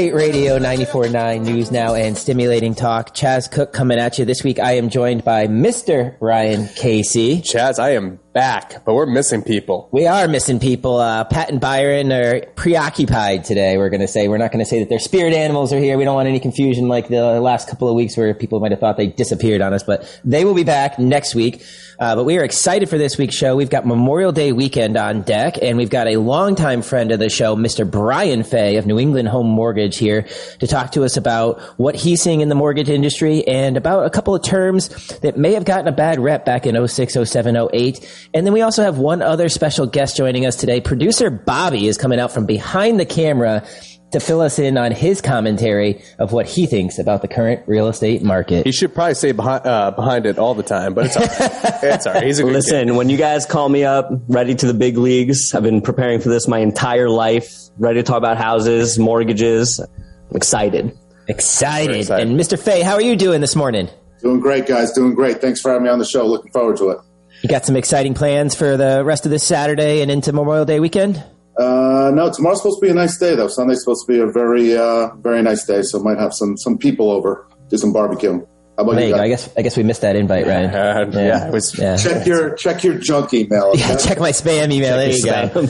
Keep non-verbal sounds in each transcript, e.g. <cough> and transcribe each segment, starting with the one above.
Estate Radio 94.9 News Now and Stimulating Talk. Chaz Cook coming at you this week. I am joined by Mr. Ryan Casey. Chaz, I am back, but we're missing people. We are missing people. Uh, Pat and Byron are preoccupied today. We're going to say we're not going to say that their spirit animals are here. We don't want any confusion like the last couple of weeks where people might have thought they disappeared on us, but they will be back next week. Uh, but we are excited for this week's show. We've got Memorial Day weekend on deck, and we've got a longtime friend of the show, Mr. Brian Fay of New England Home Mortgage, here to talk to us about what he's seeing in the mortgage industry and about a couple of terms that may have gotten a bad rep back in 06, 07, 08. And then we also have one other special guest joining us today. Producer Bobby is coming out from behind the camera to fill us in on his commentary of what he thinks about the current real estate market. He should probably stay behind, uh, behind it all the time, but it's all right. it's all right. He's a good Listen, kid. when you guys call me up, ready to the big leagues, I've been preparing for this my entire life, ready to talk about houses, mortgages. I'm excited. Excited. excited. And Mr. Fay, how are you doing this morning? Doing great, guys. Doing great. Thanks for having me on the show. Looking forward to it. You got some exciting plans for the rest of this Saturday and into Memorial Day weekend? Uh, no, tomorrow's supposed to be a nice day, though. Sunday's supposed to be a very, uh, very nice day. So might have some some people over, do some barbecue. How about There you you go. I guess I guess we missed that invite, Ryan. <laughs> Uh, yeah, it was. Yeah. Check your check your junk email. Yeah, check my spam email. There you go.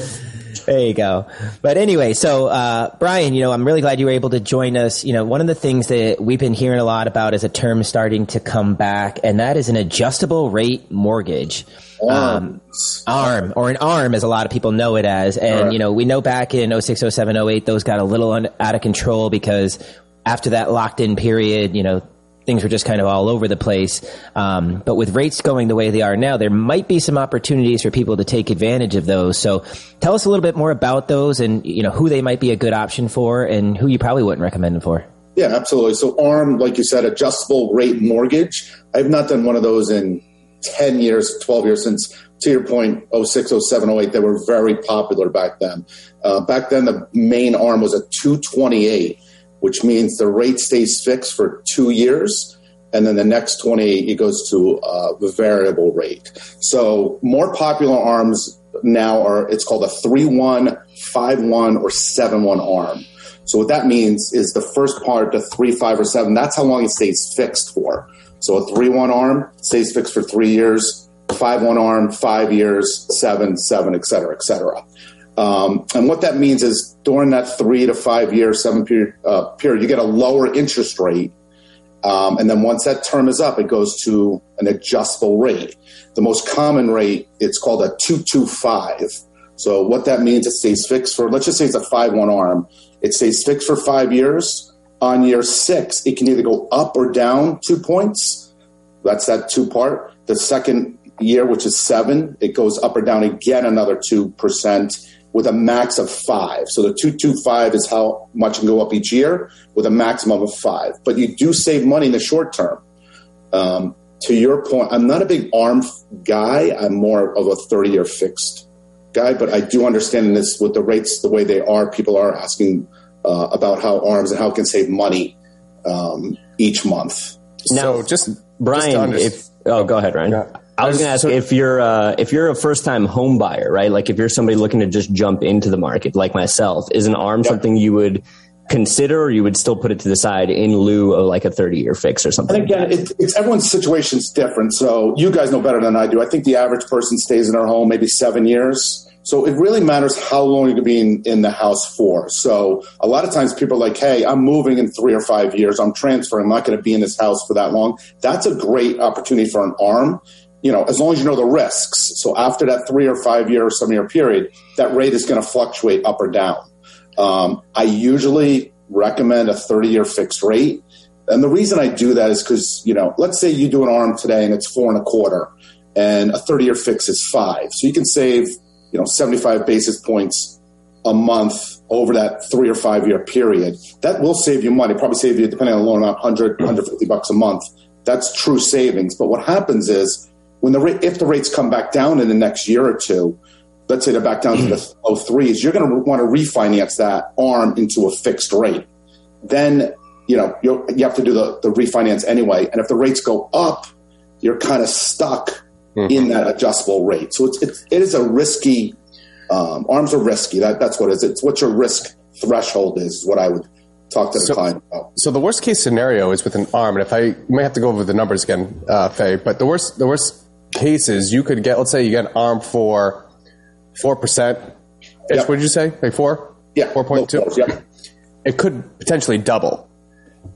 There you go. But anyway, so uh, Brian, you know, I'm really glad you were able to join us. You know, one of the things that we've been hearing a lot about is a term starting to come back, and that is an adjustable rate mortgage. Um, ARM or an ARM, as a lot of people know it as. And, Correct. you know, we know back in 06, 07, 08, those got a little un- out of control because after that locked in period, you know, things were just kind of all over the place. Um, but with rates going the way they are now, there might be some opportunities for people to take advantage of those. So tell us a little bit more about those and, you know, who they might be a good option for and who you probably wouldn't recommend them for. Yeah, absolutely. So ARM, like you said, adjustable rate mortgage. I've not done one of those in 10 years, 12 years since, to your point, 06, 07, 08. They were very popular back then. Uh, back then, the main ARM was a 228, which means the rate stays fixed for two years. And then the next 28, it goes to uh, a variable rate. So more popular arms now are, it's called a 3 1, 5 1, or 7 1 arm. So what that means is the first part, the three, five, or seven, that's how long it stays fixed for. So a three one arm stays fixed for three years, five one arm, five years, seven, seven, et cetera, et cetera. Um, and what that means is during that three to five year, seven period, uh, period, you get a lower interest rate. Um, and then once that term is up, it goes to an adjustable rate. The most common rate, it's called a 225. So what that means, it stays fixed for, let's just say it's a 5-1 arm. It stays fixed for five years. On year six, it can either go up or down two points. That's that two part. The second year, which is seven, it goes up or down again another 2% with a max of five. So the 225 is how much can go up each year with a maximum of five. But you do save money in the short term. Um, to your point, I'm not a big arm guy. I'm more of a 30 year fixed guy, but I do understand this with the rates the way they are. People are asking uh, about how arms and how it can save money um, each month. so just Brian, just if oh, go ahead, Ryan. Yeah. I was going to ask if you're uh, if you're a first time home buyer, right? Like if you're somebody looking to just jump into the market, like myself, is an arm something you would consider, or you would still put it to the side in lieu of like a 30 year fix or something? And again, it, it's everyone's situation's different. So you guys know better than I do. I think the average person stays in their home maybe seven years. So it really matters how long you're going to be in, in the house for. So a lot of times people are like, hey, I'm moving in three or five years. I'm transferring. I'm not going to be in this house for that long. That's a great opportunity for an arm. You know, as long as you know the risks. So after that three or five year or seven year period, that rate is going to fluctuate up or down. Um, I usually recommend a 30 year fixed rate. And the reason I do that is because, you know, let's say you do an arm today and it's four and a quarter and a 30 year fix is five. So you can save, you know, 75 basis points a month over that three or five year period. That will save you money, probably save you, depending on the loan amount, 100, 150 bucks a month. That's true savings. But what happens is when the rate, if the rates come back down in the next year or two, let's say they're back down to the low threes, you're going to want to refinance that arm into a fixed rate. Then, you know, you you have to do the, the refinance anyway. And if the rates go up, you're kind of stuck in that adjustable rate. So it's, it's it is a risky, um, arms are risky. That, that's what it is. It's what your risk threshold is, is what I would talk to the So- client about. So the worst case scenario is with an arm, and if I you might have to go over the numbers again, uh, Fay, but the worst the worst case is you could get let's say you get an arm for four percent. Yep. What did you say? Like four? Yeah, four point two. low floors, Yep. It could potentially double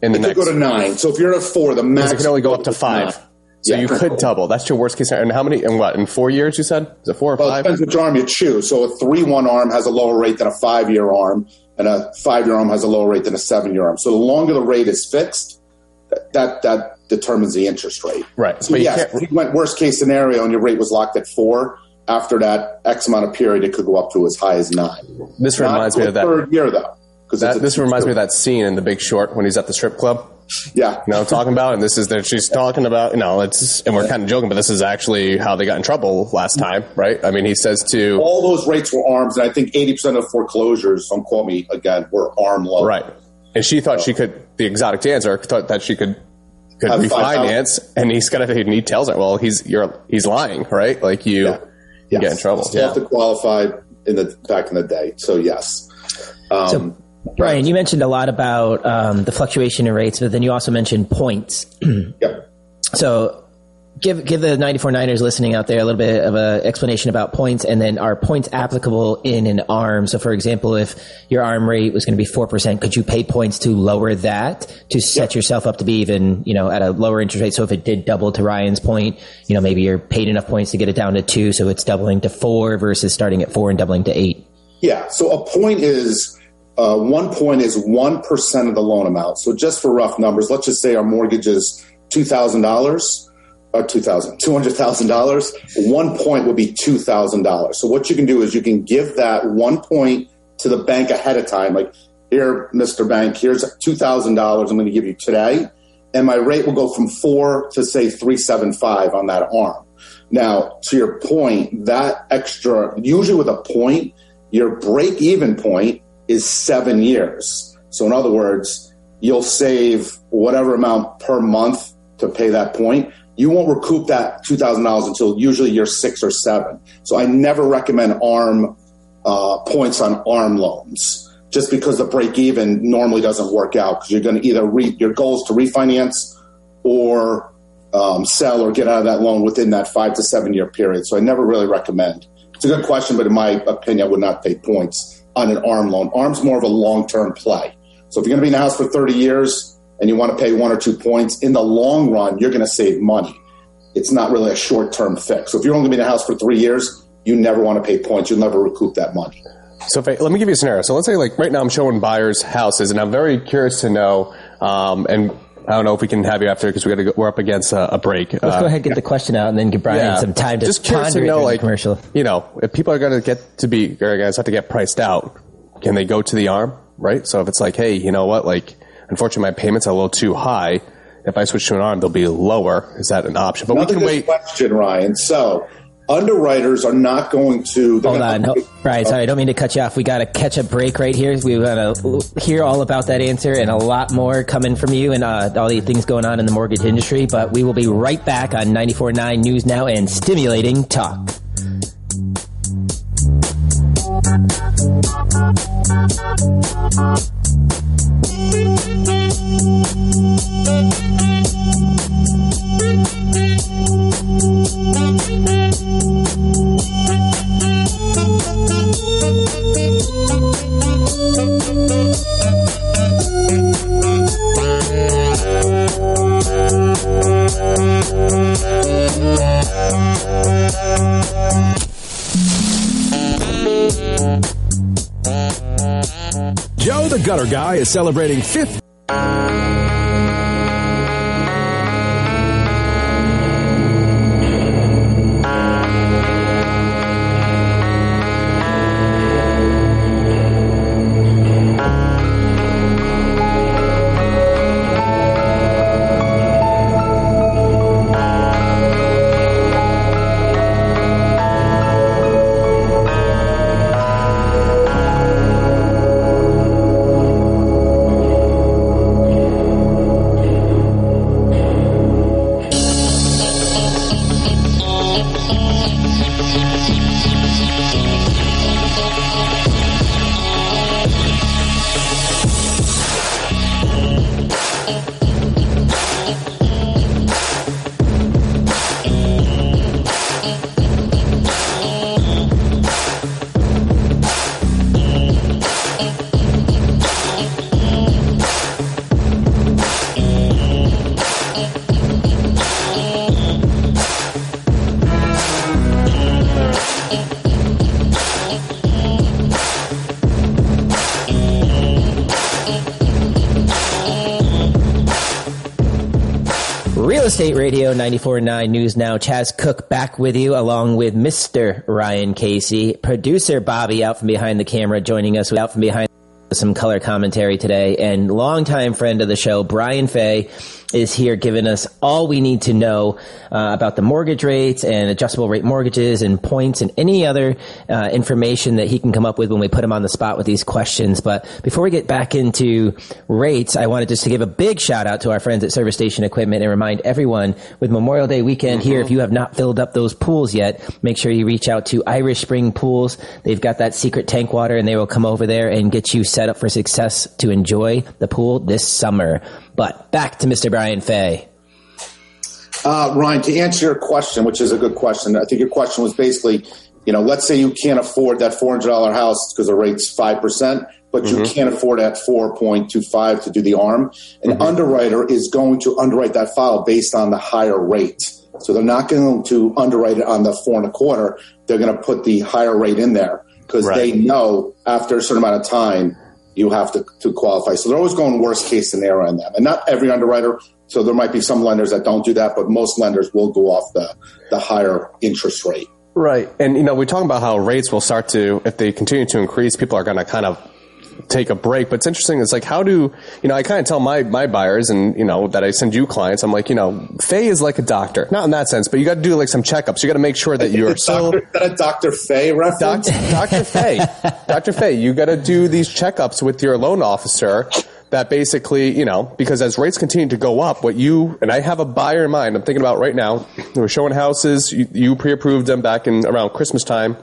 in the It could go to nine. So if you're at four, the max it can only go up to five. Nine. So Yeah. you could double. That's your worst case scenario. And how many? In what? In four years? You said? Is it four or Well, it five? depends which arm you choose. So a three-one arm has a lower rate than a five-year arm, and a five-year arm has a lower rate than a seven-year arm. So the longer the rate is fixed, that that, that determines the interest rate. Right. So But yes, you went worst case scenario and your rate was locked at four, after that X amount of period, it could go up to as high as nine. This Not reminds me of that. third year though, because this reminds me of that scene in The Big Short when he's at the strip club. Yeah, You know, what I'm talking about, and this is that she's talking about. You know, it's and we're kind of joking, but this is actually how they got in trouble last time, right? I mean, he says to all those rates were arms, and I think eighty percent of foreclosures, don't quote me again, were arm loans. right, and she thought she could. The exotic dancer thought that she could could Have refinance, and he's got to. And he tells her, "Well, he's you're he's lying, right? Like you, Yeah. you get in trouble." Still have to qualify in the back in the day. So yes. Um, So, Brian, you mentioned a lot about um, the fluctuation in rates, but then you also mentioned points. yep. So, give give the 94 Niners listening out there a little bit of an explanation about points and then are points applicable in an arm. So for example, if your arm rate was going to be 4%, could you pay points to lower that to set yourself up to be even, you know, at a lower interest rate? So if it did double to Ryan's point, you know, maybe you're paid enough points to get it down to 2, so it's doubling to 4 versus starting at 4 and doubling to 8. Yeah, so a point is uh, one point is 1% of the loan amount. So just for rough numbers, let's just say our mortgage is $2,000 or two thousand, two hundred thousand dollars. One point would be two thousand dollars. So what you can do is you can give that one point to the bank ahead of time. Like here, Mister Bank, here's two thousand dollars. I'm going to give you today, and my rate will go from four to say three seven five on that arm. Now, to your point, that extra usually with a point, your break even point is seven years. So in other words, you'll save whatever amount per month to pay that point you won't recoup that two thousand dollars until usually year six or seven. So I never recommend ARM uh, points on ARM loans, just because the break even normally doesn't work out because you're going to either re- your goal is to refinance or um, sell or get out of that loan within that five to seven year period. So I never really recommend. It's a good question, but in my opinion, I would not pay points on an ARM loan. ARM's more of a long term play. So if you're going to be in the house for 30 years and you want to pay one or two points, in the long run, you're going to save money. It's not really a short term fix. So if you're only going to be in the house for three years, you never want to pay points. You'll never recoup that money. So if I, let me give you a scenario. So let's say like right now I'm showing buyers houses, and I'm very curious to know. Um, and I don't know if we can have you after because we got to go, we're up against a, a break. Let's Uh, go ahead and get the question out, and then give Brian some time to just curious ponder to know, like commercial. you know, if people are going to get to be, or guys have to get priced out, can they go to the arm, right? So if it's like, hey, you know what, like, unfortunately, my payments are a little too high. If I switch to an arm, they'll be lower. Is that an option? But Another we can wait. question, Ryan. So underwriters are not going to. they're Hold gonna- on, Ho- Brian. Sorry, I don't mean to cut you off. We got to catch a break right here. We got to hear all about that answer and a lot more coming from you and uh, all the things going on in the mortgage industry. But we will be right back on 94.9 News Now and Stimulating Talk. Joe the Gutter Guy is celebrating 50. Real Estate Radio 94.9 News Now. Chaz Cook back with you along with Mr. Ryan Casey. Producer Bobby out from behind the camera joining us out from behind some color commentary today and longtime friend of the show, Brian Fay, is here giving us all we need to know uh, about the mortgage rates and adjustable rate mortgages and points and any other uh, information that he can come up with when we put him on the spot with these questions. But before we get back into rates, I wanted just to give a big shout out to our friends at Service Station Equipment and remind everyone with Memorial Day weekend mm-hmm. here, if you have not filled up those pools yet, make sure you reach out to Irish Spring Pools. They've got that secret tank water and they will come over there and get you set up for success to enjoy the pool this summer. But back to Mr. Brian Fay. Uh, Ryan, to answer your question, which is a good question, I think your question was basically, you know, let's say you can't afford that $400 house because the rate's 5%, but you mm-hmm. can't afford at 4.25 to do the arm. An mm-hmm. underwriter is going to underwrite that file based on the higher rate. So they're not going to underwrite it on the four and a quarter. They're going to put the higher rate in there because right. they know after a certain amount of time you have to, to qualify. So they're always going worst case scenario on them. And not every underwriter, so there might be some lenders that don't do that, but most lenders will go off the, the higher interest rate. Right. And, you know, we're talking about how rates will start to, if they continue to increase, people are going to kind of take a break. But it's interesting. It's like, how do, you know, I kind of tell my, my buyers and, you know, that I send you clients, I'm like, you know, Fay is like a doctor. Not in that sense, but you got to do like some checkups. You got to make sure that you're still. Dr. Dr. Fay reference? Dr. Dr. Fay. <laughs> Dr. Fay, you got to do these checkups with your loan officer that basically, you know, because as rates continue to go up, what you, and I have a buyer in mind, I'm thinking about right now, we're showing houses, you, you pre-approved them back in around Christmas time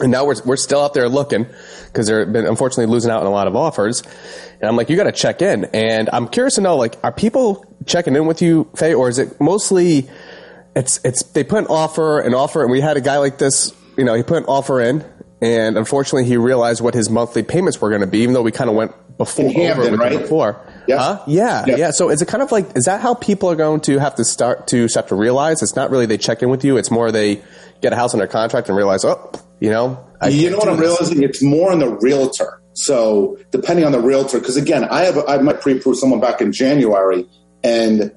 and now we're, we're still out there looking because they're been unfortunately losing out on a lot of offers. And I'm like, you got to check in. And I'm curious to know, like, are people checking in with you, Fay, or is it mostly it's it's they put an offer, an offer, and we had a guy like this. You know, he put an offer in, and unfortunately, he realized what his monthly payments were going to be, even though we kind of went before Hamden, over right? before. Yeah. Huh? Yeah, yeah, yeah. So is it kind of like is that how people are going to have to start to start to realize it's not really they check in with you, it's more they get a house under contract and realize, oh, you know, I you know what I'm realizing? It's more on the realtor. So depending on the realtor, because again, I have I might pre-approve someone back in January, and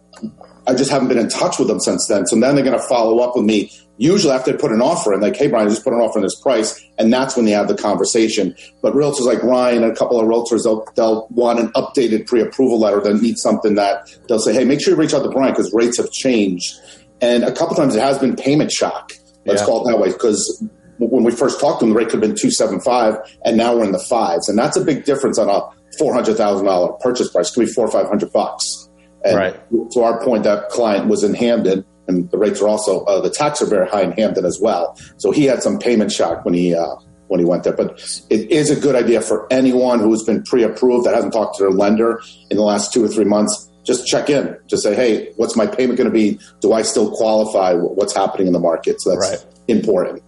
I just haven't been in touch with them since then. So then they're going to follow up with me. Usually after they put an offer in, like, hey Brian, I just put an offer in this price, and that's when they have the conversation. But realtors like Ryan and a couple of realtors, they'll, they'll want an updated pre-approval letter. They'll need something that they'll say, hey, make sure you reach out to Brian because rates have changed. And a couple times it has been payment shock. Let's yeah. call it that way because when we first talked to them, the rate could have been 275 and now we're in the fives. And that's a big difference on a $400,000 purchase price. It could be four or 500 bucks. And right. to our point, that client was in Hamden, and the rates are also, uh, the tax are very high in Hamden as well. So he had some payment shock when he, uh, when he went there. But it is a good idea for anyone who's been pre-approved that hasn't talked to their lender in the last two or three months. Just check in. Just say, hey, what's my payment going to be? Do I still qualify? What's happening in the market? So that's right. important.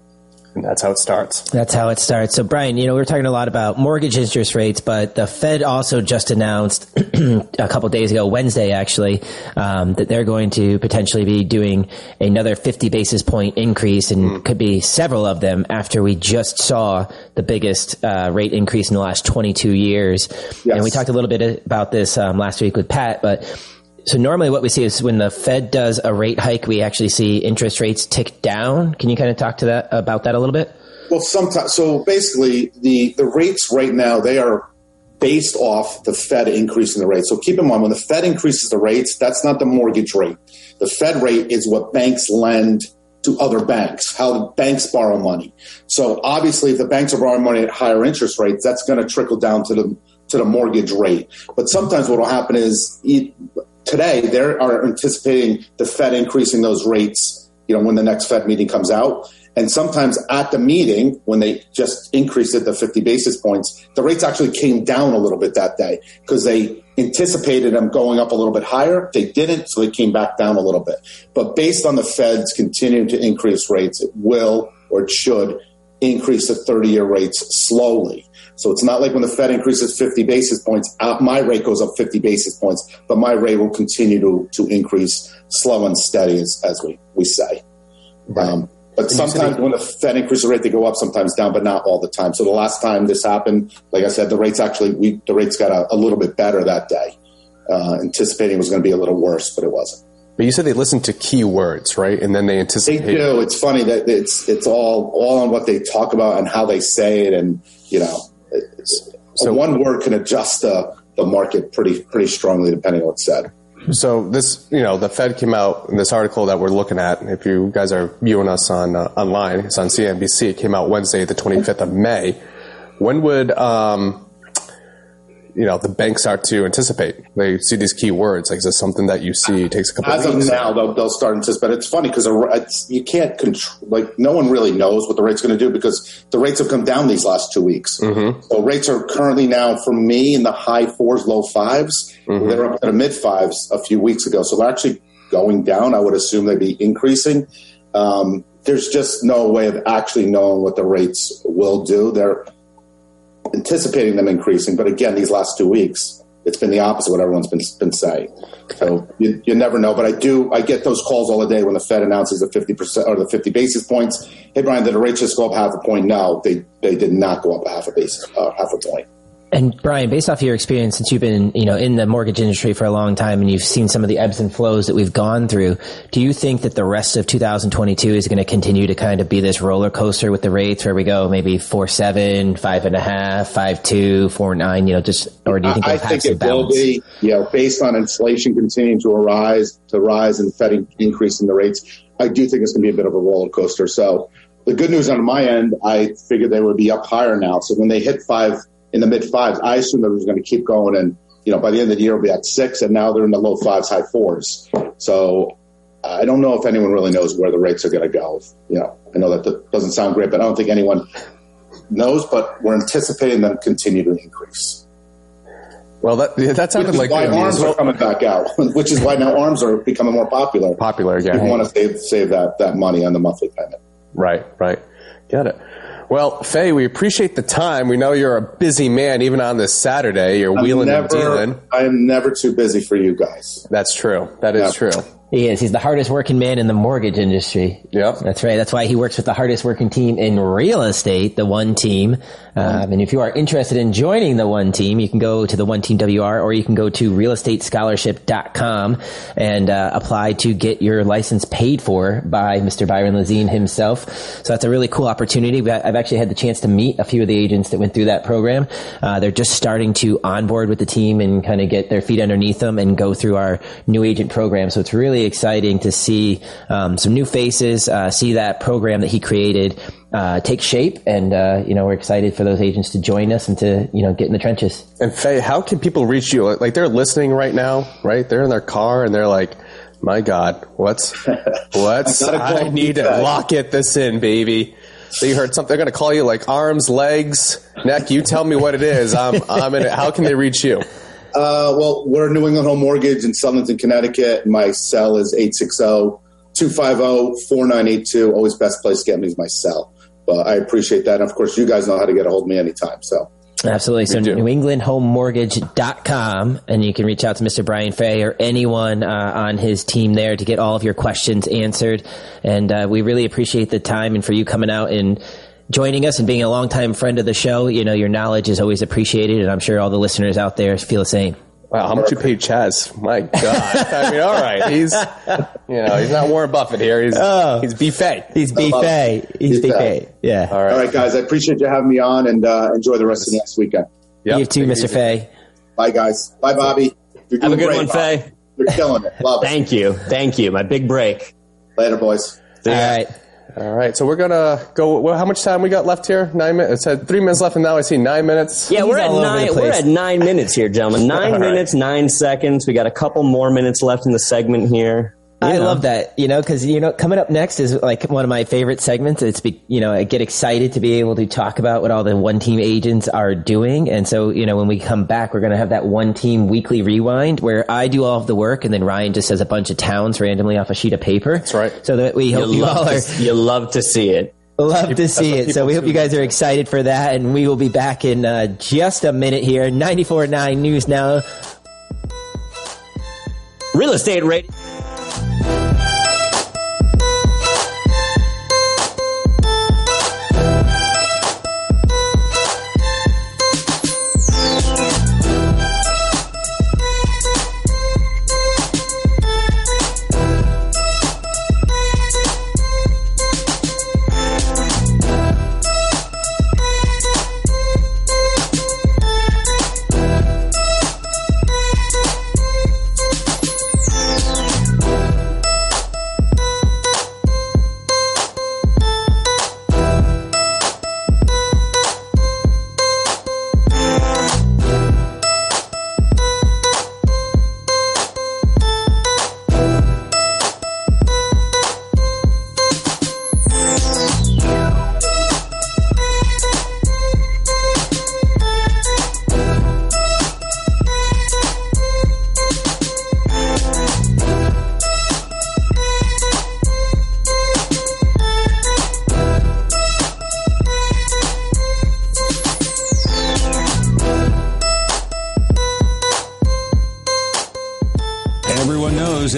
And that's how it starts. That's how it starts. So, Brian, you know, we're talking a lot about mortgage interest rates, but the Fed also just announced <clears throat> a couple days ago, Wednesday actually, um, that they're going to potentially be doing another 50 basis point increase and mm. could be several of them after we just saw the biggest uh, rate increase in the last 22 years. Yes. And we talked a little bit about this um, last week with Pat, but so normally what we see is when the Fed does a rate hike, we actually see interest rates tick down. Can you kind of talk to that about that a little bit? Well, sometimes. So basically, the the rates right now they are based off the Fed increasing the rate. So keep in mind when the Fed increases the rates, that's not the mortgage rate. The Fed rate is what banks lend to other banks, how banks borrow money. So obviously, if the banks are borrowing money at higher interest rates, that's going to trickle down to the to the mortgage rate. But sometimes what will happen is today they are anticipating the Fed increasing those rates, you know, when the next Fed meeting comes out. And sometimes at the meeting, when they just increased it to 50 basis points, the rates actually came down a little bit that day because they anticipated them going up a little bit higher. They didn't, so they came back down a little bit. But based on the Fed's continuing to increase rates, it will or it should increase the 30 year rates slowly. So it's not like when the Fed increases 50 basis points, uh, my rate goes up 50 basis points, but my rate will continue to, to increase slow and steady, as, as we, we say. Right. Um, but and sometimes when the Fed increases the rate, they go up, sometimes down, but not all the time. So the last time this happened, like I said, the rates actually, we, the rates got a, a little bit better that day, uh, anticipating it was going to be a little worse, but it wasn't. But you said they listen to keywords, right? And then they anticipate. They do. It's funny that it's it's all all on what they talk about and how they say it, and you know, So- one word can adjust the the market pretty pretty strongly depending on what's said. So this, you know, the Fed came out in this article that we're looking at. If you guys are viewing us on uh, online, it's on CNBC. It came out Wednesday, the 25th of May. When would, um, you know, the banks start to anticipate? They see these key words. Like, is this something that you see takes a couple As of of now, they'll, they'll start into but it's funny because you can't control. Like no one really knows what the rate's going to do because the rates have come down these last two weeks. So rates are currently now for me in the high fours, low 5s They were up to the mid fives a few weeks ago, so they're actually going down. I would assume they'd be increasing. Um, there's just no way of actually knowing what the rates will do. They're anticipating them increasing, but again, these last two weeks, it's been the opposite of what everyone's been been saying. So you, you never know. But I do. I get those calls all the day when the Fed announces the fifty percent or the fifty basis points. Hey Brian, did the rates just go up half a point? No, they they did not go up half a basis uh, half a point. And Brian, based off your experience, since you've been, you know, in the mortgage industry for a long time and you've seen some of the ebbs and flows that we've gone through, do you think that the rest of 2022 is going to continue to kind of be this roller coaster with the rates where we go maybe four seven, five and a half, five two, four nine, you know, just or do you think I, I think it will be, you know, based on inflation continuing to rise, to rise, and Fed in- increasing the rates. I do think it's going to be a bit of a roller coaster. So the good news on my end, I figured they would be up higher now. So when they hit five in the mid fives, I assume they was going to keep going, and you know, by the end of the year, we'll be at six, and now they're in the low fives, high fours. So I don't know if anyone really knows where the rates are going to go. You know, I know that that doesn't sound great, but I don't think anyone knows. But we're anticipating them continue to increase. Well, that yeah, that sounded like why arms are coming back out. <laughs> Which is why now arms are becoming more popular. popular again. People want to save save that that money on the monthly payment. Right, right. Get it. Well, Fay, we appreciate the time. We know you're a busy man, even on this Saturday. You're I'm wheeling never, and dealing. I am never too busy for you guys. That's true. That is true. He is. He's the hardest working man in the mortgage industry. Yep. That's right. That's why he works with the hardest working team in real estate, the One Team. Um, and if you are interested in joining the One Team, you can go to the One Team WR or you can go to realestatescholarship.com and uh, apply to get your license paid for by Mr. Byron Lazine himself. So that's a really cool opportunity. I've actually had the chance to meet a few of the agents that went through that program. Uh, they're just starting to onboard with the team and kind of get their feet underneath them and go through our new agent program. So it's really exciting to see um, some new faces, uh, see that program that he created uh, take shape, and uh, you know we're excited for those agents to join us and to you know get in the trenches. And Fay, how can people reach you? Like they're listening right now, right? They're in their car and they're like, "My God, what's <laughs> what's? I I need to Fay." lock it this in, baby." So you heard something? They're going to call you like arms, legs, neck. You tell me what it is. I'm I'm in it. How can they reach you? Uh, well, we're New England Home Mortgage in Southington, Connecticut. My cell is 860-250-4982. Always best place to get me is my cell. But I appreciate that. And of course, you guys know how to get a hold of me anytime. So Absolutely. So do. NewEnglandHomeMortgage.com, and you can reach out to Mr. Brian Fay or anyone uh, on his team there to get all of your questions answered. And uh, we really appreciate the time and for you coming out and joining us and being a longtime friend of the show. You know, your knowledge is always appreciated, and I'm sure all the listeners out there feel the same. Wow, how much you paid Chaz? My God. I mean, all right. He's, you know, he's not Warren Buffett here. He's, oh, he's buffet. He's B Fay. He's B. B Fay. Fay. Yeah. All all right. right, guys, I appreciate you having me on and uh, enjoy the rest of the next weekend. Yep. You too, Take Mr. easy. Fay. Bye, guys. Bye, Bobby. You're Have a doing good great, one, Bob. Fay. You're killing it. Love it. Thank you. Thank you. My big break. Later, boys. All right. All right. So we're going to go. Well, how much time we got left here? Nine minutes. It said three minutes left, and now I see nine minutes. Yeah, we're He's at all over nine. We're at nine minutes here, gentlemen. <laughs> Nine All right. minutes, nine seconds. We got a couple more minutes left in the segment here. You I know. love that, you know, because you know, coming up next is like one of my favorite segments. It's be, you know, I get excited to be able to talk about what all the one team agents are doing, and so you know, when we come back, we're going to have that one team weekly rewind where I do all of the work, and then Ryan just says a bunch of towns randomly off a sheet of paper. That's right. So that we hope You you, all love, are to, you love to see it. love to see it. So we hope you guys are excited for that, and we will be back in uh, just a minute here. 94.9 News Now. Real estate rate.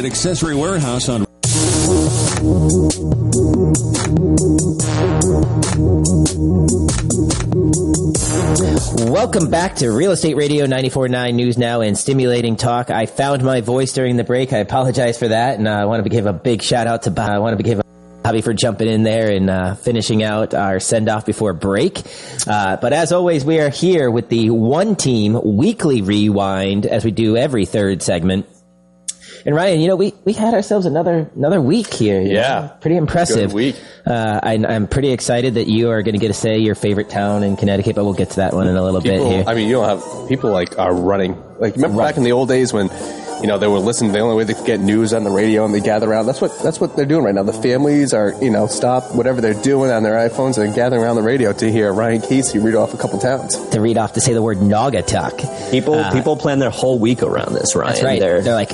At Accessory Warehouse on Welcome back to Real Estate Radio 94.9 News Now and Stimulating Talk. I found my voice during the break. I apologize for that. And uh, I want to give a big shout out to Bob. I want to give a for jumping in there and uh, finishing out our send off before break. Uh, but as always, we are here with the one team weekly rewind as we do every third segment. And Ryan, you know, we, we had ourselves another another week here. Yeah. know? pretty impressive. Good week. Uh, I, I'm pretty excited that you are going to get to say your favorite town in Connecticut, but we'll get to that one in a little bit People, here. I mean, you don't have people like are running. Like remember back in the old days when you know they were listening. The only way they could get news on the radio and they gather around. That's what that's what they're doing right now. The families are you know stop whatever they're doing on their iPhones and gathering around the radio to hear Ryan Casey read off a couple towns. to read off to say the word Naugatuck. People people plan their whole week around this, Ryan. That's right. They're, They're like,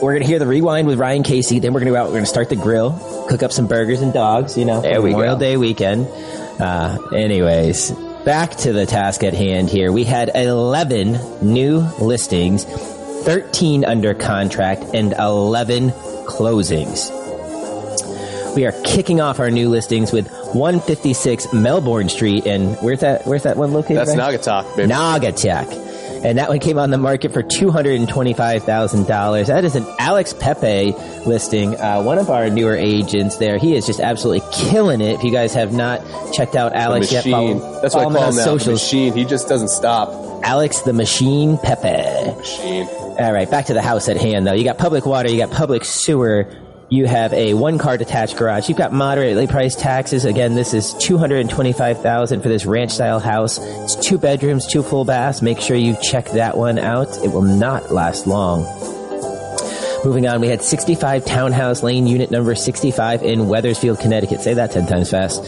we're going to hear the rewind with Ryan Casey. Then we're going to go out. We're going to start the grill, cook up some burgers and dogs. You know, There we Memorial go. Day weekend. Uh, anyways, back to the task at hand. Here we had eleven new listings, thirteen under contract, and eleven closings. We are kicking off our new listings with 156 Melbourne Street, and where's that? Where's that one located? That's Ryan? Naugatuck, baby. Naugatuck. And that one came on the market for $225,000. That is an Alex Pepe listing. Uh, one of our newer agents there. He is just absolutely killing it. If you guys have not checked out Alex yet, follow, That's what follow I call him now. The socials. machine. He just doesn't stop. Alex the Machine Pepe. Machine. All right, back to the house at hand though. You got public water, you got public sewer, you have a one car detached garage. You've got moderately priced taxes. Again, this is 225,000 for this ranch style house. It's two bedrooms, two full baths. Make sure you check that one out. It will not last long. Moving on, we had 65 Townhouse Lane, unit number 65 in Wethersfield, Connecticut. Say that 10 times fast.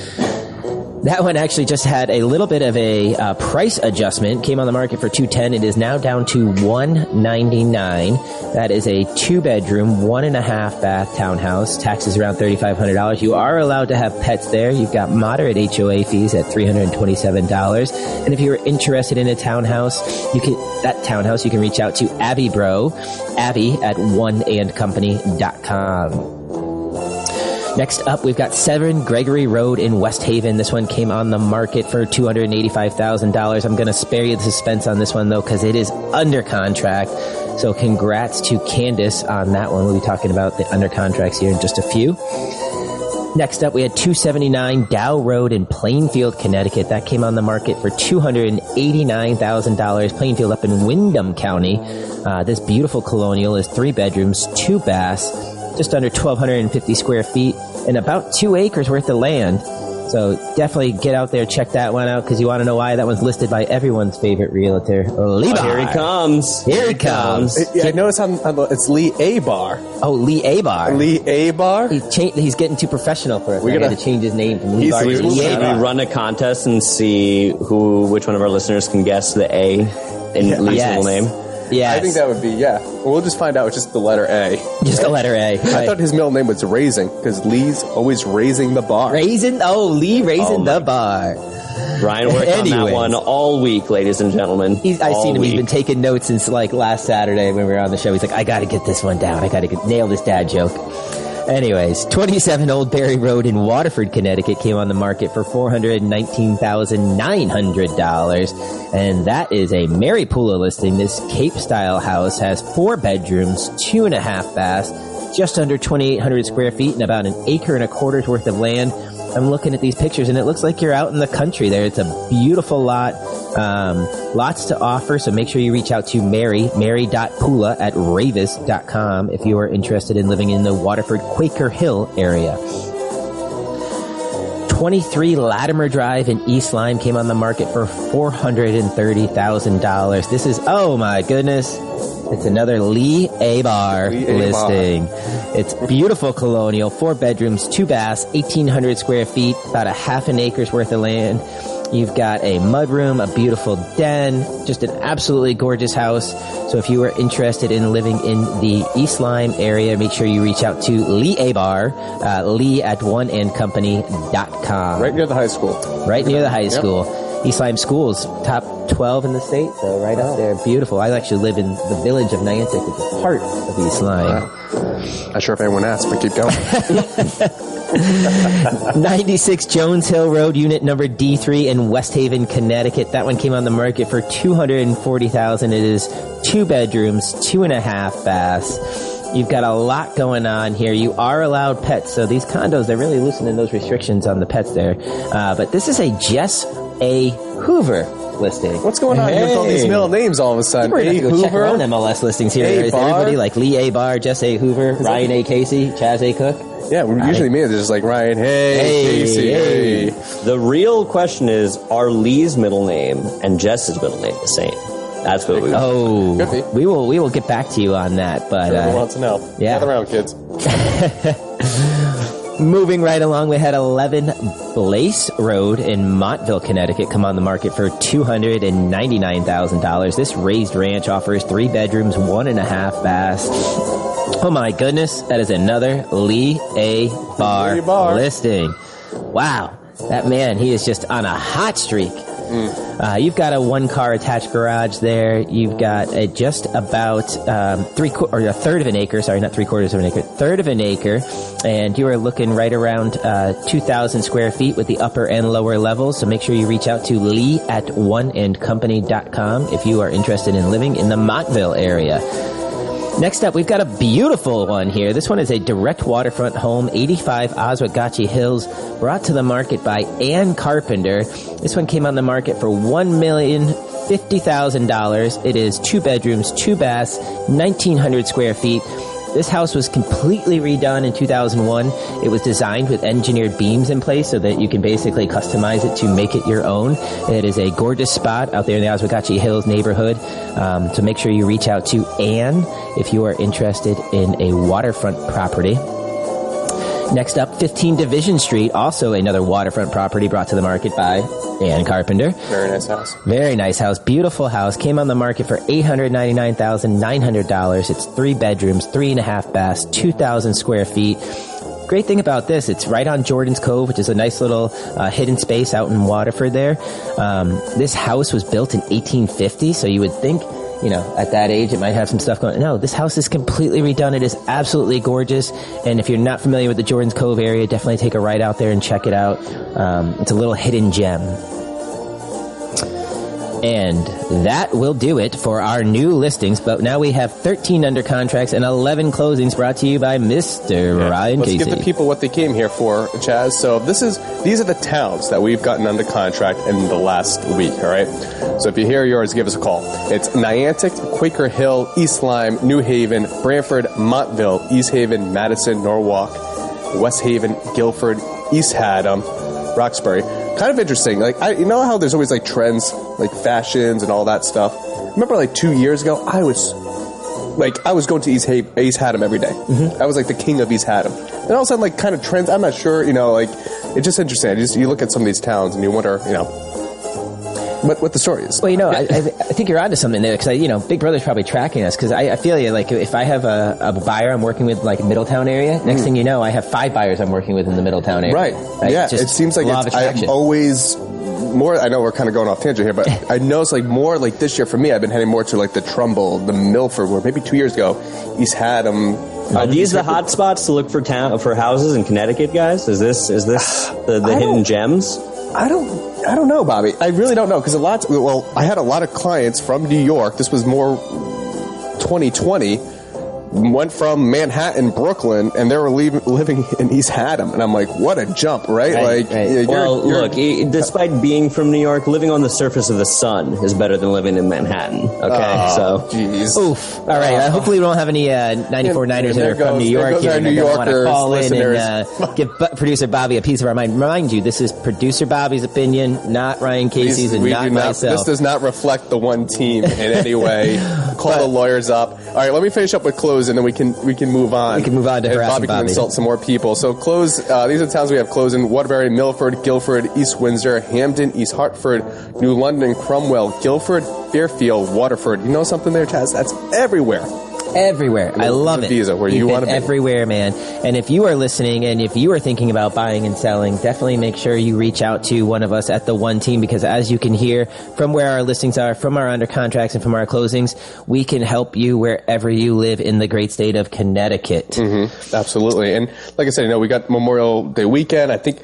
That one actually just had a little bit of a uh, price adjustment. Came on the market for 210. It is now down to 199. That is a two bedroom, one and a half bath townhouse. Taxes around $3,500. You are allowed to have pets there. You've got moderate HOA fees at $327. And if you are interested in a townhouse, you can that townhouse you can reach out to Abby Bro, Abby at oneandcompany.com. Next up, we've got 7 Gregory Road in West Haven. This one came on the market for $285,000. I'm going to spare you the suspense on this one, though, because it is under contract. So congrats to Candace on that one. We'll be talking about the under contracts here in just a few. Next up, we had 279 Dow Road in Plainfield, Connecticut. That came on the market for $289,000. Plainfield up in Windham County. Uh, this beautiful colonial is three bedrooms, two baths, just under 1,250 square feet, and about two acres worth of land. So definitely get out there, check that one out, because you want to know why that one's listed by everyone's favorite realtor, Levi. here he comes. Here he comes. Yeah, I noticed on, on the, it's Lee A Bar. Oh, Lee Abar. Lee A Bar. He's, cha- he's getting too professional for us. We We got gotta- to change his name from Lee He's- Bar to he's Lee moving Should we run a contest and see who, which one of our listeners can guess the A in Lee's Yes. name? Yes. I think that would be yeah. We'll just find out. It's just the letter A. just a letter A. I thought his middle name was Raising because Lee's always raising the bar. Raising Oh, Lee raising Oh, the bar. Ryan worked on that one all week, ladies and gentlemen. He's, I've All seen him. he's been taking notes since like last Saturday when we were on the show. He's like, I got to get this one down. I got to nail this dad joke. Anyways, 27 Old Berry Road in Waterford, Connecticut came on the market for $419,900. And that is a Mary Pula listing. This Cape style house has four bedrooms, two and a half baths, just under 2,800 square feet and about an acre and a quarter's worth of land. I'm looking at these pictures and it looks like you're out in the country there. It's a beautiful lot. Um, lots to offer. So make sure you reach out to Mary, mary.pula at raveis.com if you are interested in living in the Waterford Quaker Hill area. 23 Latimer Drive in East Lyme came on the market for $430,000. This is, oh my goodness. It's another Lee A Bar Lee A. Bar. listing. It's beautiful colonial, four bedrooms, two baths, 1,800 square feet, about a half an acre's worth of land. You've got a mudroom, a beautiful den, just an absolutely gorgeous house. So if you are interested in living in the East Lyme area, make sure you reach out to Lee Abar, uh, lee at oneandcompany.com. Right near the high school. Right near the high school. East Lyme Schools, top 12 in the state, so right up there. Beautiful. I actually live in the village of Niantic, which is part of East Lyme. Not sure if anyone asked, but keep going. <laughs> 96 Jones Hill Road, unit number D3 in West Haven, Connecticut. That one came on the market for 240000 It is two bedrooms, two and a half baths. You've got a lot going on here. You are allowed pets, so these condos, they're really loosening those restrictions on the pets there. Uh, but this is a Jess A. Hoover listing. What's going on here with all these Hey. middle names all of a sudden? We're going to go check our own MLS listings here. A. Is Barr? everybody like Lee A. Barr, Jess A. Hoover, Ryan A. Casey, Chaz A. Cook? Yeah, we're usually me. It's just like Ryan. Hey, Hey, Casey. hey. Hey. The real question is: Are Lee's middle name and Jess's middle name the same? That's what we. Oh, Could be. we will we will get back to you on that. But Everyone uh, wants to know. yeah. Gather around, kids. <laughs> moving right along, we had 11 Blaze Road in Montville, Connecticut, come on the market for two hundred and ninety nine thousand dollars. This raised ranch offers three bedrooms, one and a half baths. Oh my goodness, that is another Lee A. Bar, Lee Barr. listing. Wow, that man, he is just on a hot streak. Uh, you've got a one car attached garage there. You've got a just about um, three qu- or a third of an acre. Sorry, not three quarters of an acre, third of an acre, and you are looking right around uh, 2,000 square feet with the upper and lower levels. So make sure you reach out to Lee at oneandcompany.com if you are interested in living in the Montville area. Next up, we've got a beautiful one here. This one is a direct waterfront home, 85 Oswegatchie Hills, brought to the market by Ann Carpenter. This one came on the market for one million fifty thousand dollars. It is two bedrooms, two baths, 1,900 square feet. This house was completely redone in 2001. It was designed with engineered beams in place so that you can basically customize it to make it your own. It is a gorgeous spot out there in the Oswegatchie Hills neighborhood. Um, so make sure you reach out to Anne if you are interested in a waterfront property. Next up, 15 Division Street, also another waterfront property brought to the market by Ann Carpenter. Very nice house. Very nice house, beautiful house. Came on the market for eight hundred ninety nine thousand nine hundred dollars. It's three bedrooms, three and a half baths, two thousand square feet. Great thing about this, it's right on Jordan's Cove, which is a nice little uh, hidden space out in Waterford. There, um, this house was built in eighteen fifty, so you would think. You know, at that age, it might have some stuff going. No, this house is completely redone. It is absolutely gorgeous. And if you're not familiar with the Jordan's Cove area, definitely take a ride out there and check it out. Um, it's a little hidden gem. And that will do it for our new listings. But now we have 13 under contracts and 11 closings brought to you by Mr. Ryan Let's Casey. give the people what they came here for, Chaz. So this is these are the towns that we've gotten under contract in the last week. All right. So if you hear yours, give us a call. It's Niantic, Quaker Hill, East Lyme, New Haven, Branford, Montville, East Haven, Madison, Norwalk, West Haven, Guilford, East Haddam, Roxbury. Kind of interesting. Like I, you know how there's always like trends, like fashions and all that stuff. Remember, like two years ago, I was like I was going to East, ha- East Haddam every day. Mm-hmm. I was like the king of East Haddam. And all of a sudden, like kind of trends. I'm not sure. You know, like it's just interesting. Just you look at some of these towns and you wonder, you know, what what the story is. Well, you know, I, I, I think you're onto something there because you know, Big Brother's probably tracking us because I, I feel you. Like, if I have a, a buyer I'm working with, like Middletown area, next thing you know, I have five buyers I'm working with in the Middletown area. Mm. Right. Yeah. Just It seems like it's, I'm always more. I know we're kind of going off tangent here, but <laughs> I know it's like more like this year for me. I've been heading more to like the Trumbull, the Milford, where maybe two years ago, East Haddam. Are these the hot spots to look for town for houses in Connecticut, guys? Is this is this <sighs> the, the hidden gems? I don't. I don't know, Bobby. I really don't know because a lot. Well, I had a lot of clients from New York. This was more 2020. Went from Manhattan, Brooklyn, and they were leaving, living in East Haddam, and I'm like, what a jump, right? Right, like, right. you're- well, you're- look, e- despite being from New York, living on the surface of the sun is better than living in Manhattan. Okay, so Jeez. Oof. All right. Uh, hopefully, we don't have any uh, 94 And- Niners and that are there from New York goes here. New they're gonna wanna Yorkers call in listeners. and uh, give Bu- producer Bobby a piece of our mind. Remind you, this is producer Bobby's opinion, not Ryan Casey's, These- and we not do not- myself. This does not reflect the one team in any way. <laughs> Call the lawyers up. All right, let me finish up with close, and then we can we can move on. We can move on to And harassing Bobby can Bobby. insult some more people. So close. Uh, these are the towns we have close in: Waterbury, Milford, Guilford, East Windsor, Hamden, East Hartford, New London, Cromwell, Guilford, Fairfield, Waterford. You know something there, Chaz? That's everywhere. Everywhere. I love it. Visa, where you wanna be. Everywhere, man. And if you are listening and if you are thinking about buying and selling, definitely make sure you reach out to one of us at the One Team because as you can hear from where our listings are, from our under contracts and from our closings, we can help you wherever you live in the great state of Connecticut. Mm-hmm. Absolutely. And like I said, you know, we got Memorial Day weekend. I think,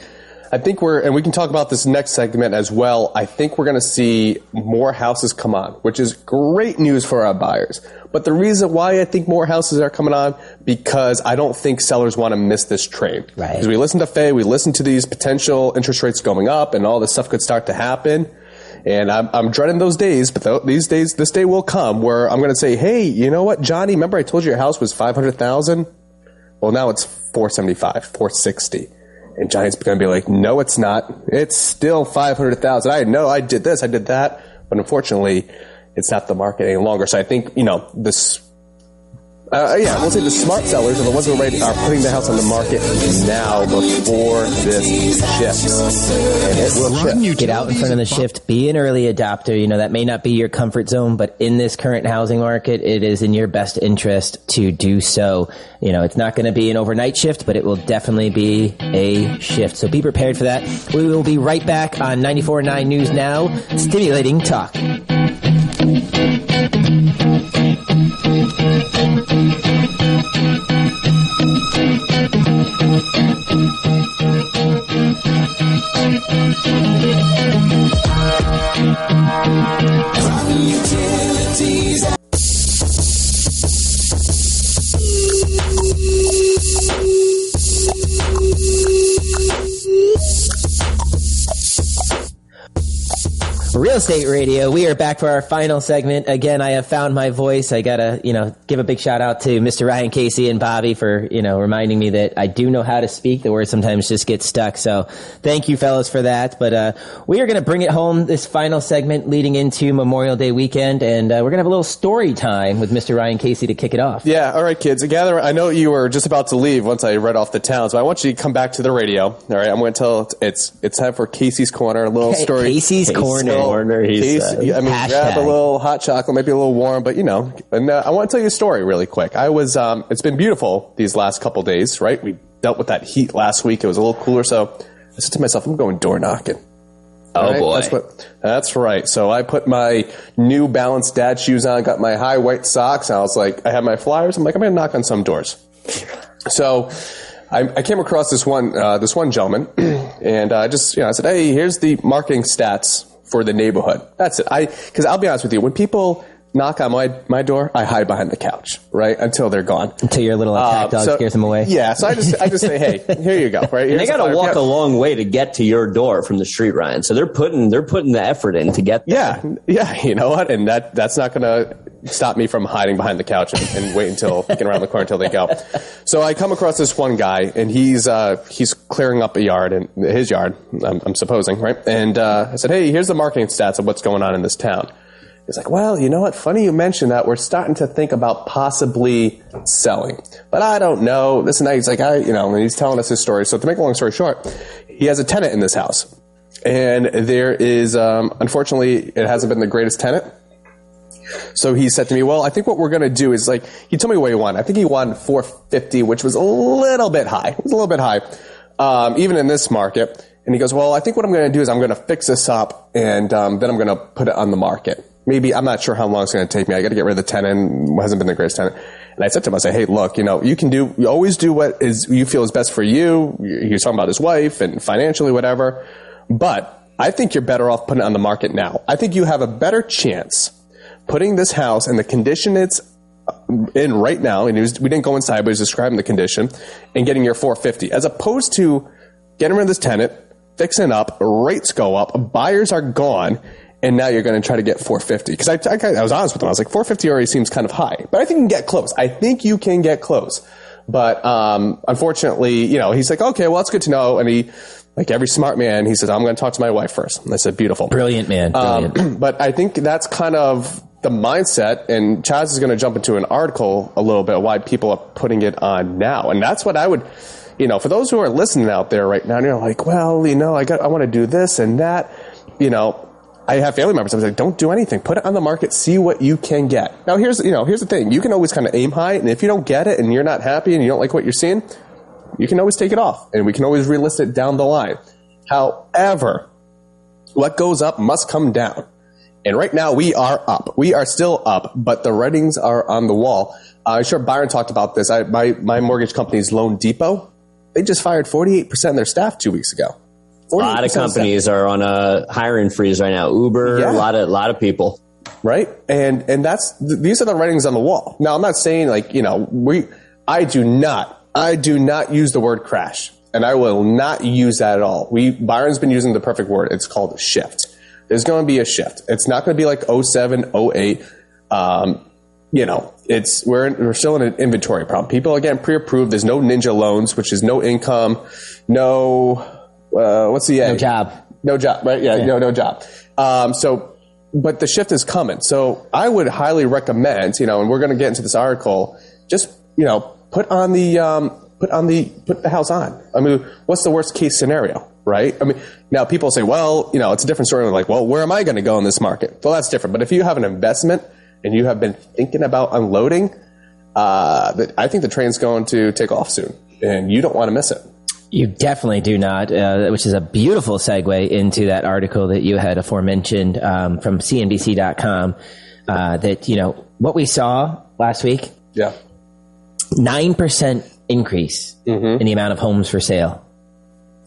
I think we're, and we can talk about this next segment as well. I think we're going to see more houses come on, which is great news for our buyers. But the reason why I think more houses are coming on, because I don't think sellers want to miss this train. Right. Because we listen to Fay, we listen to these potential interest rates going up and all this stuff could start to happen. And I'm, I'm dreading those days, but th- these days, this day will come where I'm going to say, hey, you know what, Johnny, remember I told you your house was 500,000? Well, now it's 475, 460. And Johnny's going to be like, no, it's not. It's still 500,000. I know I did this, I did that. But unfortunately, it's not the market any longer. So I think, you know, this, uh, yeah, we'll say the smart sellers are the ones who are, ready, are putting the house on the market now before this shifts. And it will shift. Get out in front of the shift. Be an early adopter. You know, that may not be your comfort zone, but in this current housing market, it is in your best interest to do so. You know, it's not going to be an overnight shift, but it will definitely be a shift. So be prepared for that. We will be right back on 94.9 News Now, stimulating talk. Real Estate Radio. We are back for our final segment. Again, I have found my voice. I gotta, you know, give a big shout out to Mr. Ryan Casey and Bobby for, you know, reminding me that I do know how to speak. The words sometimes just get stuck. So thank you fellas for that. But, uh, we are gonna bring it home this final segment leading into Memorial Day weekend. And, uh, we're gonna have a little story time with Mr. Ryan Casey to kick it off. Yeah, all right, kids. Gather. I know you were just about to leave once I read off the towns, but I want you to come back to the radio. All right, I'm going to tell it's it's time for Casey's corner. A little story. Casey's Corner. Corner, he Casey- said. I mean, Hashtag. grab a little hot chocolate, maybe a little warm, but you know. And uh, I want to tell you a story really quick. I was. Um, it's been beautiful these last couple days, right? We dealt with that heat last week. It was a little cooler, so I said to myself, I'm going door knocking. Oh Right? boy. That's what. That's right. So I put my New Balance dad shoes on, got my high white socks, and I was like, I had my flyers. I'm like, I'm going to knock on some doors. So I, I came across this one uh, this one gentleman, <clears throat> and I just you know I said, hey, here's the marketing stats for the neighborhood. That's it. I because I'll be honest with you, when people knock on my my door, I hide behind the couch, right, until they're gone. Until your little attack Um, dog so- scares them away. Yeah, so I just I just say, hey, <laughs> here you go, right? And they got to walk a long way to get to your door from the street, Ryan. So they're putting they're putting the effort in to get there. Yeah, yeah, you know what? And that that's not going to stop me from hiding behind the couch and, and wait until <laughs> looking around the corner until they go. So I come across this one guy, and he's uh, he's clearing up a yard in his yard. I'm, I'm supposing, right? And uh, I said, hey, here's the marketing stats of what's going on in this town. He's like, well, you know what? Funny you mentioned that. We're starting to think about possibly selling, but I don't know. This and that. He's like, I, you know, and he's telling us his story. So to make a long story short, he has a tenant in this house, and there is, um, unfortunately, it hasn't been the greatest tenant. So he said to me, "Well, I think what we're going to do is like he told me what he won. I think he won 450, which was a little bit high. It was a little bit high, um, even in this market." And he goes, "Well, I think what I'm going to do is I'm going to fix this up, and um, then I'm going to put it on the market. Maybe I'm not sure how long it's going to take me. I got to get rid of the tenant. It hasn't been the greatest tenant." And I said to him, "I said, hey, look, you know, you can do. You always do what is you feel is best for you. He was talking about his wife and financially, whatever, but." I think you're better off putting it on the market now. I think you have a better chance putting this house in the condition it's in right now, and was, we didn't go inside, but he was describing the condition, and getting your 450, as opposed to getting rid of this tenant, fixing up, rates go up, buyers are gone, and now you're going to try to get 450. Because I, I, I was honest with him, I was like, 450 already seems kind of high, but I think you can get close. I think you can get close. But um, unfortunately, you know, he's like, okay, well, that's good to know, and he. Like every smart man, he says, I'm going to talk to my wife first. And I said, beautiful. Brilliant, man. Brilliant. Um, <clears throat> but I think that's kind of the mindset, and Chaz is going to jump into an article a little bit why people are putting it on now, and that's what I would, you know, for those who are listening out there right now, and you're like, well, you know, I got, I want to do this and that, you know. I have family members. I was like, don't do anything. Put it on the market. See what you can get. Now, here's you know, here's the thing. You can always kind of aim high, and if you don't get it, and you're not happy, and you don't like what you're seeing, you can always take it off, and we can always relist it down the line. However, what goes up must come down. And right now we are up. We are still up, but the writings are on the wall. Uh, I'm sure Byron talked about this. I, my, my mortgage company's Loan Depot, they just fired 48% of their staff two weeks ago. A lot of 48% staff. companies are on a hiring freeze right now. Uber, Yeah. a lot of, a lot of people. right? And and that's th- these are the writings on the wall. Now I'm not saying like you know we I do not I do not use the word crash, and I will not use that at all. We Byron's been using the perfect word. It's called shift. There's going to be a shift. It's not going to be like 07, 08. Um, you know, it's we're in, we're still in an inventory problem. People are getting pre-approved. There's no ninja loans, which is no income, no uh, what's the No job. No job, right? Yeah, no, no job. Um, so, but the shift is coming. So I would highly recommend, you know, and we're going to get into this article. Just you know, put on the um, put on the put the house on. I mean, what's the worst case scenario, right? I mean, now people say, well, you know, it's a different story. Like, well, where am I going to go in this market? Well, that's different. But if you have an investment and you have been thinking about unloading, uh, I think the train's going to take off soon, and you don't want to miss it. You definitely do not, uh, which is a beautiful segue into that article that you had aforementioned um, from CNBC.com. Uh, that you know what we saw last week: Yeah. nine percent increase in the amount of homes for sale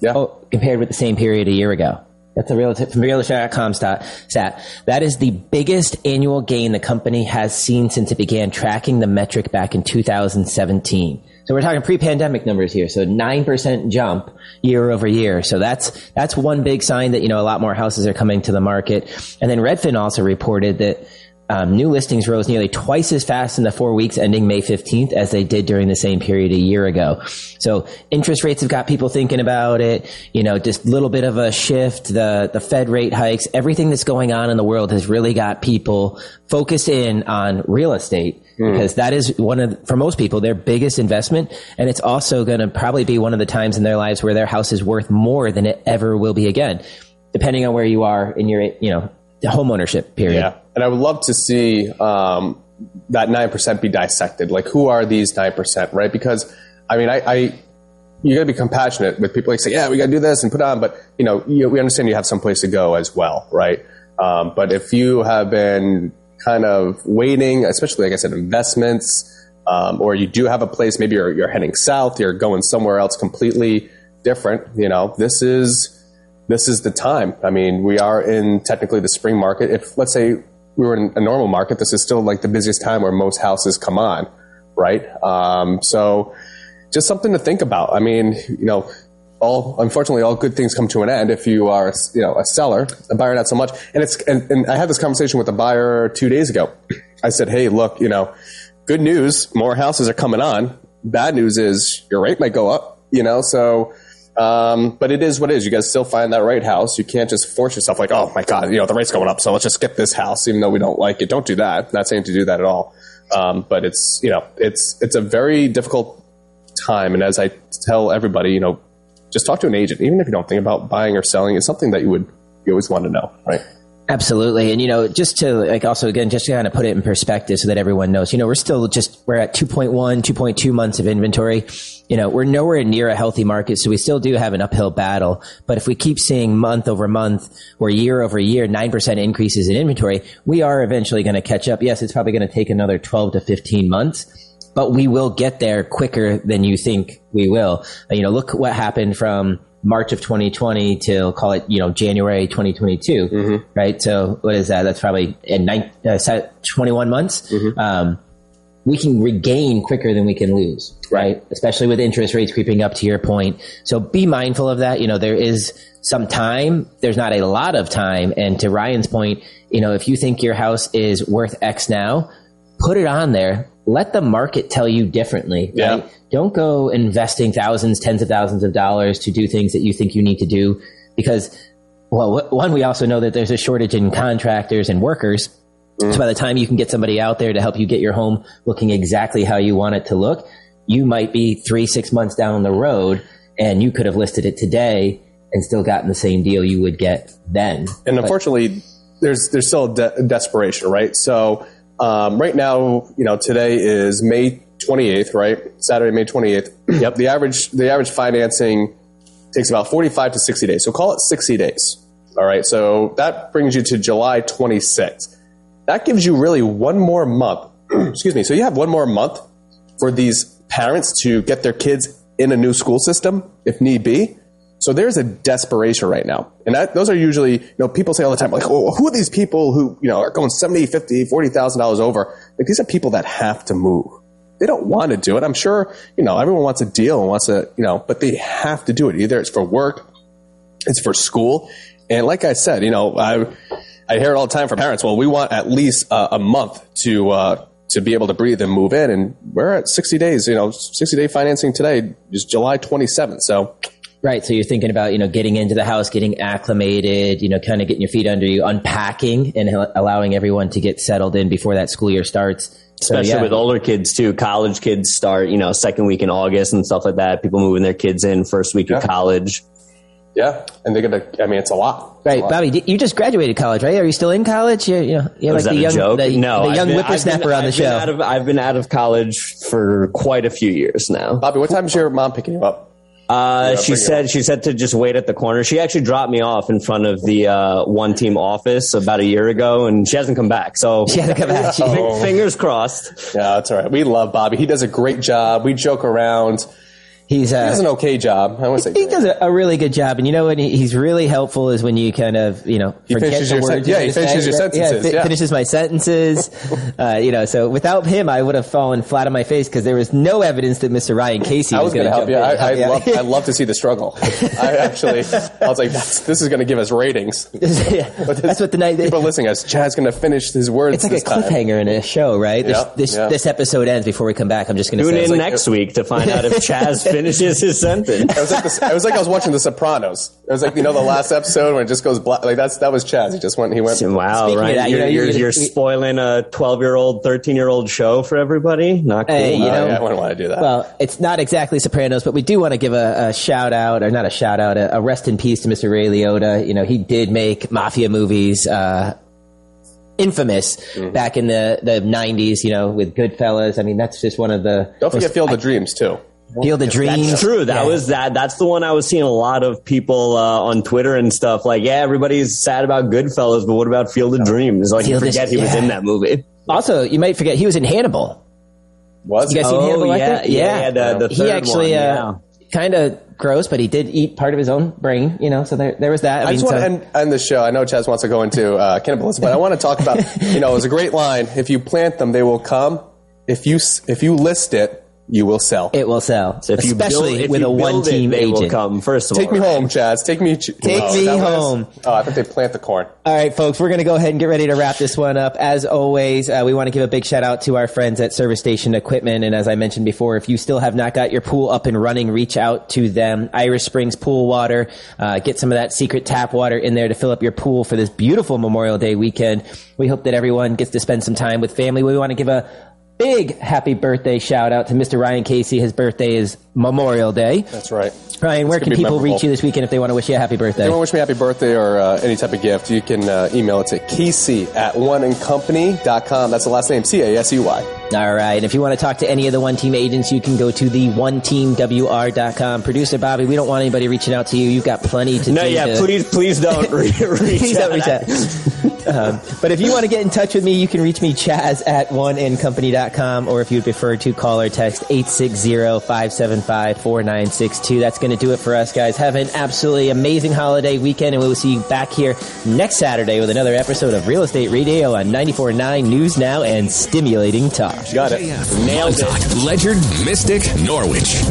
Yeah. oh, compared with the same period a year ago. That's a real from realtor.com stat, stat. That is the biggest annual gain the company has seen since it began tracking the metric back in 2017. So we're talking pre-pandemic numbers here. So 9% jump year over year. So that's, that's one big sign that, you know, a lot more houses are coming to the market. And then Redfin also reported that um, new listings rose nearly twice as fast in the four weeks ending May 15th as they did during the same period a year ago. So interest rates have got people thinking about it. You know, just a little bit of a shift, the, the Fed rate hikes, everything that's going on in the world has really got people focused in on real estate because that is one of, for most people, their biggest investment. And it's also going to probably be one of the times in their lives where their house is worth more than it ever will be again, depending on where you are in your, you know, home ownership period. Yeah, and I would love to see um, that nine percent be dissected. Like, who are these nine percent, right? Because I mean, I, I you got to be compassionate with people. Like, say, yeah, we got to do this and put on, but you know, you, we understand you have some place to go as well, right? Um, but if you have been kind of waiting, especially like I said, investments, um, or you do have a place, maybe you're, you're heading south, you're going somewhere else completely different. You know, this is this is the time. I mean, we are in technically the spring market. If let's say we were in a normal market, this is still like the busiest time where most houses come on, right? Um, so just something to think about. I mean, you know, all unfortunately all good things come to an end if you are you know a seller, a buyer not so much. And it's and, and I had this conversation with a buyer two days ago. I said, hey, look, you know, good news, more houses are coming on. Bad news is your rate might go up, you know, so um, but it is what it is. You guys still find that right house. You can't just force yourself like, oh my god, you know the rate's going up, so let's just get this house, even though we don't like it. Don't do that. Not saying to do that at all. Um, but it's you know it's it's a very difficult time, and as I tell everybody, you know, just talk to an agent, even if you don't think about buying or selling. It's something that you would you always want to know, right? Absolutely. And, you know, just to like also again, just to kind of put it in perspective so that everyone knows, you know, we're still just, we're at 2.1, 2.2 months of inventory. You know, we're nowhere near a healthy market. So we still do have an uphill battle. But if we keep seeing month over month or year over year, 9% increases in inventory, we are eventually going to catch up. Yes, it's probably going to take another 12 to 15 months but we will get there quicker than you think we will. You know, look what happened from March of 2020 till call it, you know, January 2022, right? So what is that? That's probably in nine, uh, 21 months. Um, we can regain quicker than we can lose, right? Especially with interest rates creeping up to your point. So be mindful of that. You know, there is some time. There's not a lot of time. And to Ryan's point, you know, if you think your house is worth X now, put it on there. Let the market tell you differently. Yeah. Right? Don't go investing thousands, tens of thousands of dollars to do things that you think you need to do because, well, one, we also know that there's a shortage in contractors and workers. Mm. So by the time you can get somebody out there to help you get your home looking exactly how you want it to look, you might be three, six months down the road and you could have listed it today and still gotten the same deal you would get then. And But- unfortunately, there's there's still de- desperation, right? So um, right now, you know, today is May 28th, right? Saturday, May 28th. Yep. <clears throat> The average the average financing takes about 45 to 60 days. So call it 60 days. All right. So that brings you to July 26th. That gives you really one more month. <clears throat> Excuse me. So you have one more month for these parents to get their kids in a new school system if need be. So there's a desperation right now. And that, those are usually, you know, people say all the time, like, oh, who are these people who, you know, are going 70, 50, $40,000 over? Like, these are people that have to move. They don't want to do it. I'm sure, you know, everyone wants a deal and wants to, you know, but they have to do it. Either it's for work, it's for school. And like I said, you know, I, I hear it all the time from parents. Well, we want at least a, a month to, uh, to be able to breathe and move in. And we're at 60 days, you know, 60 day financing today is July 27th. So Right. So you're thinking about, you know, getting into the house, getting acclimated, you know, kind of getting your feet under you, unpacking and allowing everyone to get settled in before that school year starts. Especially so, yeah. with older kids too. College kids start, you know, second week in August and stuff like that. People moving their kids in first week yeah. of college. Yeah, and they're gonna. I mean, it's a lot. Right, a lot. Bobby, you just graduated college, right? Are you still in college? You, you know, you're like the young, the, no, the young been, whippersnapper been, on the I've show. Of, I've been out of college for quite a few years now. Bobby, what time is your mom picking you up? Uh, she said she said to just wait at the corner. She actually dropped me off in front of the uh, one team office about a year ago, and she hasn't come back. So she hasn't come back. <laughs> oh. Fingers crossed. Yeah, that's all right. We love Bobby. He does a great job. We joke around. He's uh, he does an okay job. I want to say he does a, a, really good job, and you know what? He, he's really helpful is when you kind of you know he forget the words. Sen- yeah, he finishes your sentences. Yeah, yeah. finishes my sentences. <laughs> uh, you know, so without him, I would have fallen flat on my face because there was no evidence that Mr. Ryan Casey I was, was going to help you. I, I <laughs> love, I love to see the struggle. I actually, I was like, this is going to give us ratings. <laughs> yeah, this, that's what the night. People listening, as Chaz's going to finish his words. It's like a cliffhanger time. in a show, right? This, yep, this, yep. this episode ends before we come back. I'm just going to tune say, in like, next week to find out if Chaz finishes his sentence. It was like this, it was like I was watching The Sopranos. It was like you know the last episode when it just goes black. Like that's that was Chaz. He just went. He went. Wow, Speaking right? that, you're, you know, you're, you- you're spoiling a 12 year old, 13 year old show for everybody. Not cool. Hey, you Oh, know, yeah, I wouldn't want to do that. Well, it's not exactly Sopranos, but we do want to give a, a shout out, or not a shout out, a, a rest in peace to Mr. Ray Liotta. You know, he did make mafia movies, uh, infamous Mm-hmm. back in the, the 90s, you know, with Goodfellas. I mean, that's just one of the. Don't forget most Field of Dreams too. Field of Dreams. That's true. That Yeah. was that. That's the one I was seeing a lot of people uh, on Twitter and stuff. Like, yeah, everybody's sad about Goodfellas, but what about Field of Dreams? Like, you Field of- forget he was yeah. in that movie. Also, you might forget he was in Hannibal. Was You guys seen Oh, Hannibal yeah, Lecter? yeah, yeah, the- the he actually, one, uh, kind of gross, but he did eat part of his own brain, you know, so there, there was that. I, just mean, want so- to end, end the show. I know Chaz wants to go into uh, cannibalism, but I want to talk about. You know, it was a great line. If you plant them, they will come. If you if you list it, you will sell. it will sell. So if you especially build, if with you a build one team it, they agent. will come. First of Take all, me right? home, Chaz. Take me. Ch- Take oh, me is that what it is? home. Oh, I think they plant the corn. All right, folks, we're going to go ahead and get ready to wrap this one up. As always, uh, we want to give a big shout out to our friends at Service Station Equipment. And as I mentioned before, if you still have not got your pool up and running, reach out to them. Irish Springs Pool Water. Uh, get some of that secret tap water in there to fill up your pool for this beautiful Memorial Day weekend. We hope that everyone gets to spend some time with family. We want to give a big happy birthday shout out to Mr. Ryan Casey. His birthday is Memorial Day. That's right. Ryan, where can people memorable. reach you this weekend if they want to wish you a happy birthday? If you want to wish me a happy birthday or uh, any type of gift, you can uh, email it to Casey at oneandcompany.com. That's the last name, C-A-S-E-Y. All right. And if you want to talk to any of the One Team agents, you can go to the oneteamwr.com. Producer Bobby, we don't want anybody reaching out to you. You've got plenty to do. No, do. yeah, to- please, please don't <laughs> re- <laughs> reach Please don't reach out. out. um, but if you want to get in touch with me, you can reach me, Chaz at oneandcompany.com, or if you'd prefer to call or text 860-575-4962. That's going to do it for us, guys. Have an absolutely amazing holiday weekend, and we will see you back here next Saturday with another episode of Real Estate Radio on 94.9 News Now and Stimulating Talk. Got it. Nailed it. Montauk, Ledyard, Mystic, Norwich.